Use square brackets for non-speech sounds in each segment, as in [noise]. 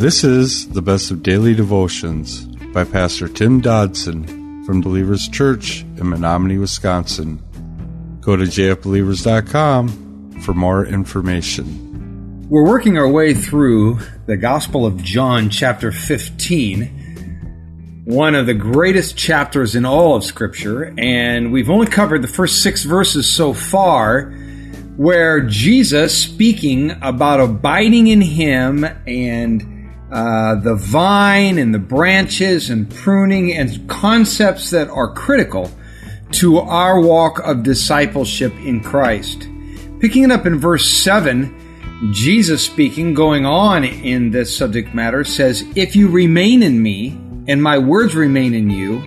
This is the best of daily devotions by Pastor Tim Dodson from Believers Church in Menominee, Wisconsin. Go to jfbelievers.com for more information. We're working our way through the Gospel of John, chapter 15, one of the greatest chapters in all of Scripture, and we've only covered the first six verses so far where Jesus speaking about abiding in Him and uh, the vine and the branches and pruning and concepts that are critical to our walk of discipleship in Christ. Picking it up in verse 7, Jesus speaking, going on in this subject matter, says, If you remain in me and my words remain in you,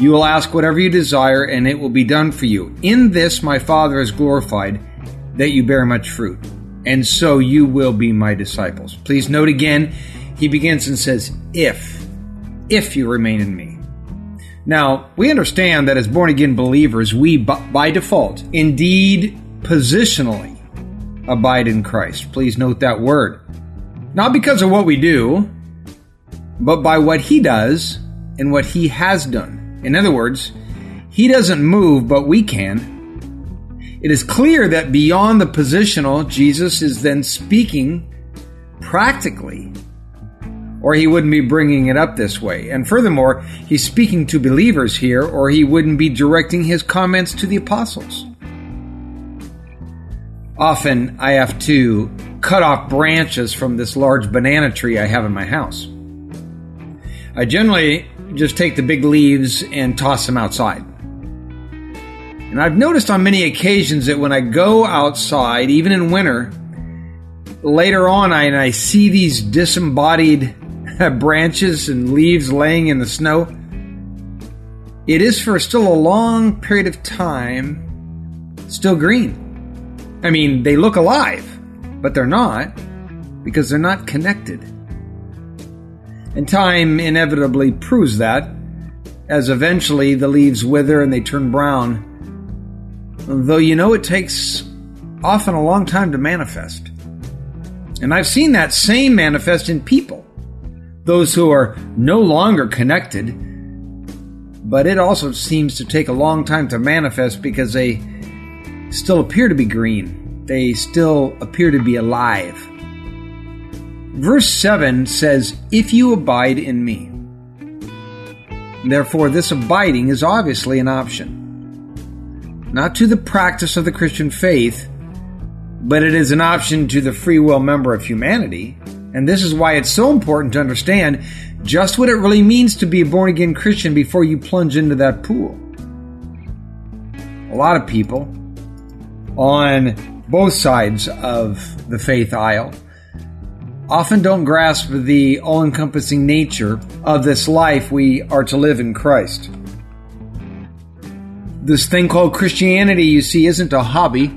you will ask whatever you desire and it will be done for you. In this my Father is glorified, that you bear much fruit, and so you will be my disciples. Please note again, he begins and says, If, if you remain in me. Now, we understand that as born again believers, we by default, indeed positionally, abide in Christ. Please note that word. Not because of what we do, but by what He does and what He has done. In other words, He doesn't move, but we can. It is clear that beyond the positional, Jesus is then speaking practically or he wouldn't be bringing it up this way. And furthermore, he's speaking to believers here, or he wouldn't be directing his comments to the apostles. Often I have to cut off branches from this large banana tree I have in my house. I generally just take the big leaves and toss them outside. And I've noticed on many occasions that when I go outside, even in winter, later on I, and I see these disembodied [laughs] branches and leaves laying in the snow. It is for still a long period of time still green. I mean, they look alive, but they're not because they're not connected. And time inevitably proves that as eventually the leaves wither and they turn brown. Though you know it takes often a long time to manifest. And I've seen that same manifest in people those who are no longer connected, but it also seems to take a long time to manifest because they still appear to be green. They still appear to be alive. Verse 7 says, If you abide in me. Therefore, this abiding is obviously an option. Not to the practice of the Christian faith, but it is an option to the free will member of humanity and this is why it's so important to understand just what it really means to be a born again Christian before you plunge into that pool. A lot of people on both sides of the faith aisle often don't grasp the all encompassing nature of this life we are to live in Christ. This thing called Christianity, you see, isn't a hobby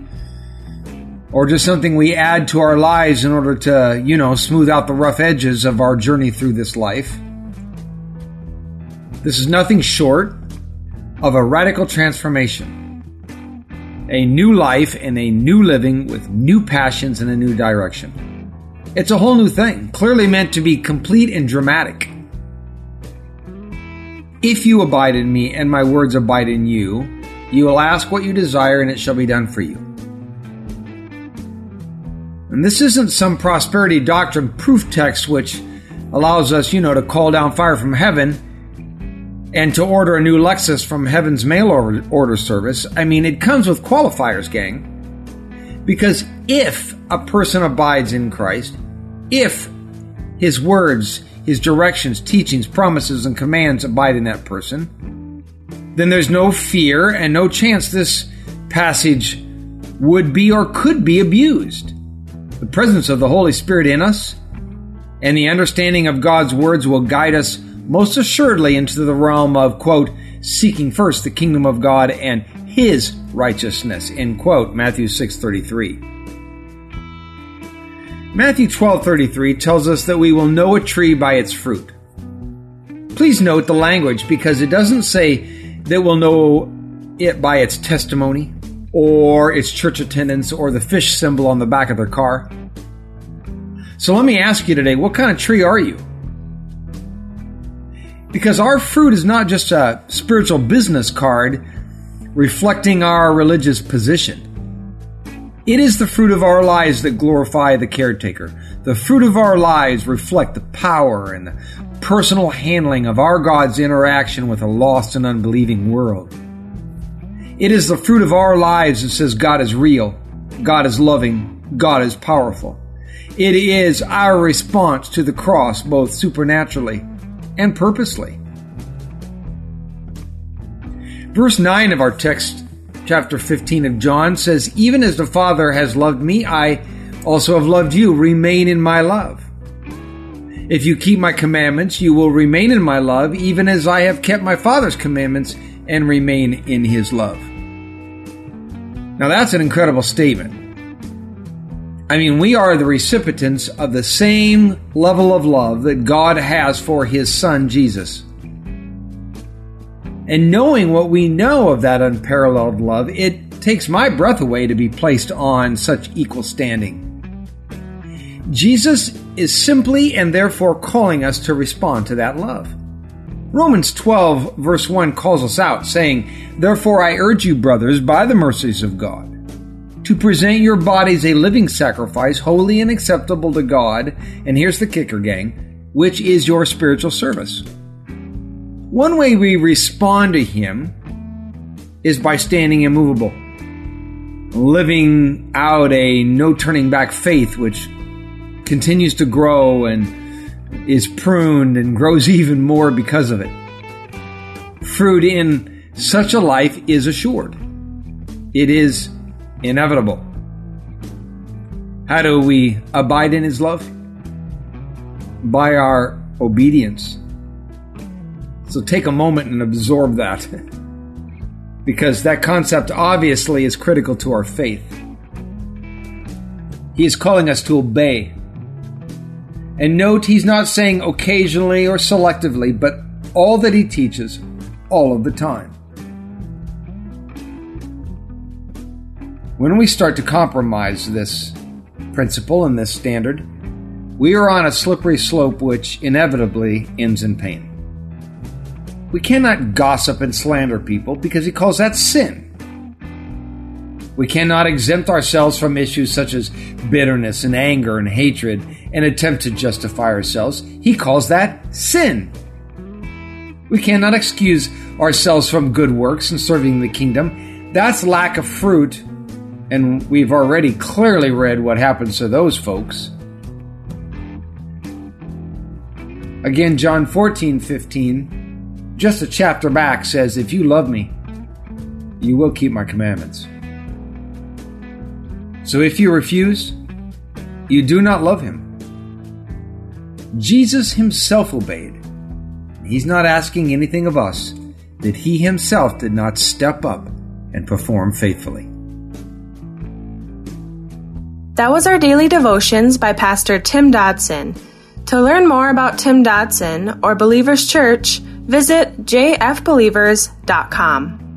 or just something we add to our lives in order to, you know, smooth out the rough edges of our journey through this life. This is nothing short of a radical transformation. A new life and a new living with new passions and a new direction. It's a whole new thing, clearly meant to be complete and dramatic. If you abide in me and my words abide in you, you will ask what you desire and it shall be done for you. And this isn't some prosperity doctrine proof text which allows us, you know, to call down fire from heaven and to order a new Lexus from heaven's mail order service. I mean, it comes with qualifiers, gang. Because if a person abides in Christ, if his words, his directions, teachings, promises, and commands abide in that person, then there's no fear and no chance this passage would be or could be abused. The presence of the Holy Spirit in us and the understanding of God's words will guide us most assuredly into the realm of, quote, seeking first the kingdom of God and his righteousness, end quote, Matthew 6.33. Matthew 12:33 tells us that we will know a tree by its fruit. Please note the language because it doesn't say that we'll know it by its testimony or its church attendance or the fish symbol on the back of their car. So let me ask you today what kind of tree are you? Because our fruit is not just a spiritual business card reflecting our religious position. It is the fruit of our lives that glorify the caretaker. The fruit of our lives reflect the power and the personal handling of our God's interaction with a lost and unbelieving world. It is the fruit of our lives that says God is real, God is loving, God is powerful. It is our response to the cross, both supernaturally and purposely. Verse 9 of our text, chapter 15 of John, says, Even as the Father has loved me, I also have loved you. Remain in my love. If you keep my commandments, you will remain in my love, even as I have kept my Father's commandments and remain in his love. Now that's an incredible statement. I mean, we are the recipients of the same level of love that God has for his son, Jesus. And knowing what we know of that unparalleled love, it takes my breath away to be placed on such equal standing. Jesus is simply and therefore calling us to respond to that love. Romans 12, verse 1 calls us out, saying, Therefore I urge you, brothers, by the mercies of God, to present your bodies a living sacrifice, holy and acceptable to God, and here's the kicker, gang, which is your spiritual service. One way we respond to Him is by standing immovable, living out a no turning back faith which continues to grow and is pruned and grows even more because of it. Fruit in such a life is assured, it is inevitable. How do we abide in His love? By our obedience so take a moment and absorb that. [laughs] because that concept obviously is critical to our faith. He is calling us to obey. And note, he's not saying occasionally or selectively, but all that he teaches, all of the time. When we start to compromise this principle and this standard, we are on a slippery slope which inevitably ends in pain. We cannot gossip and slander people because he calls that sin. We cannot exempt ourselves from issues such as bitterness and anger and hatred and attempt to justify ourselves. He calls that sin. We cannot excuse ourselves from good works and serving the kingdom. That's lack of fruit, and we've already clearly read what happens to those folks. Again, John 14 15 just a chapter back says, If you love me, you will keep my commandments. So if you refuse, you do not love him. Jesus himself obeyed. He's not asking anything of us that he himself did not step up and perform faithfully. That was our daily devotions by Pastor Tim Dodson. To learn more about Tim Dodson or Believers Church, visit jfbelievers.com.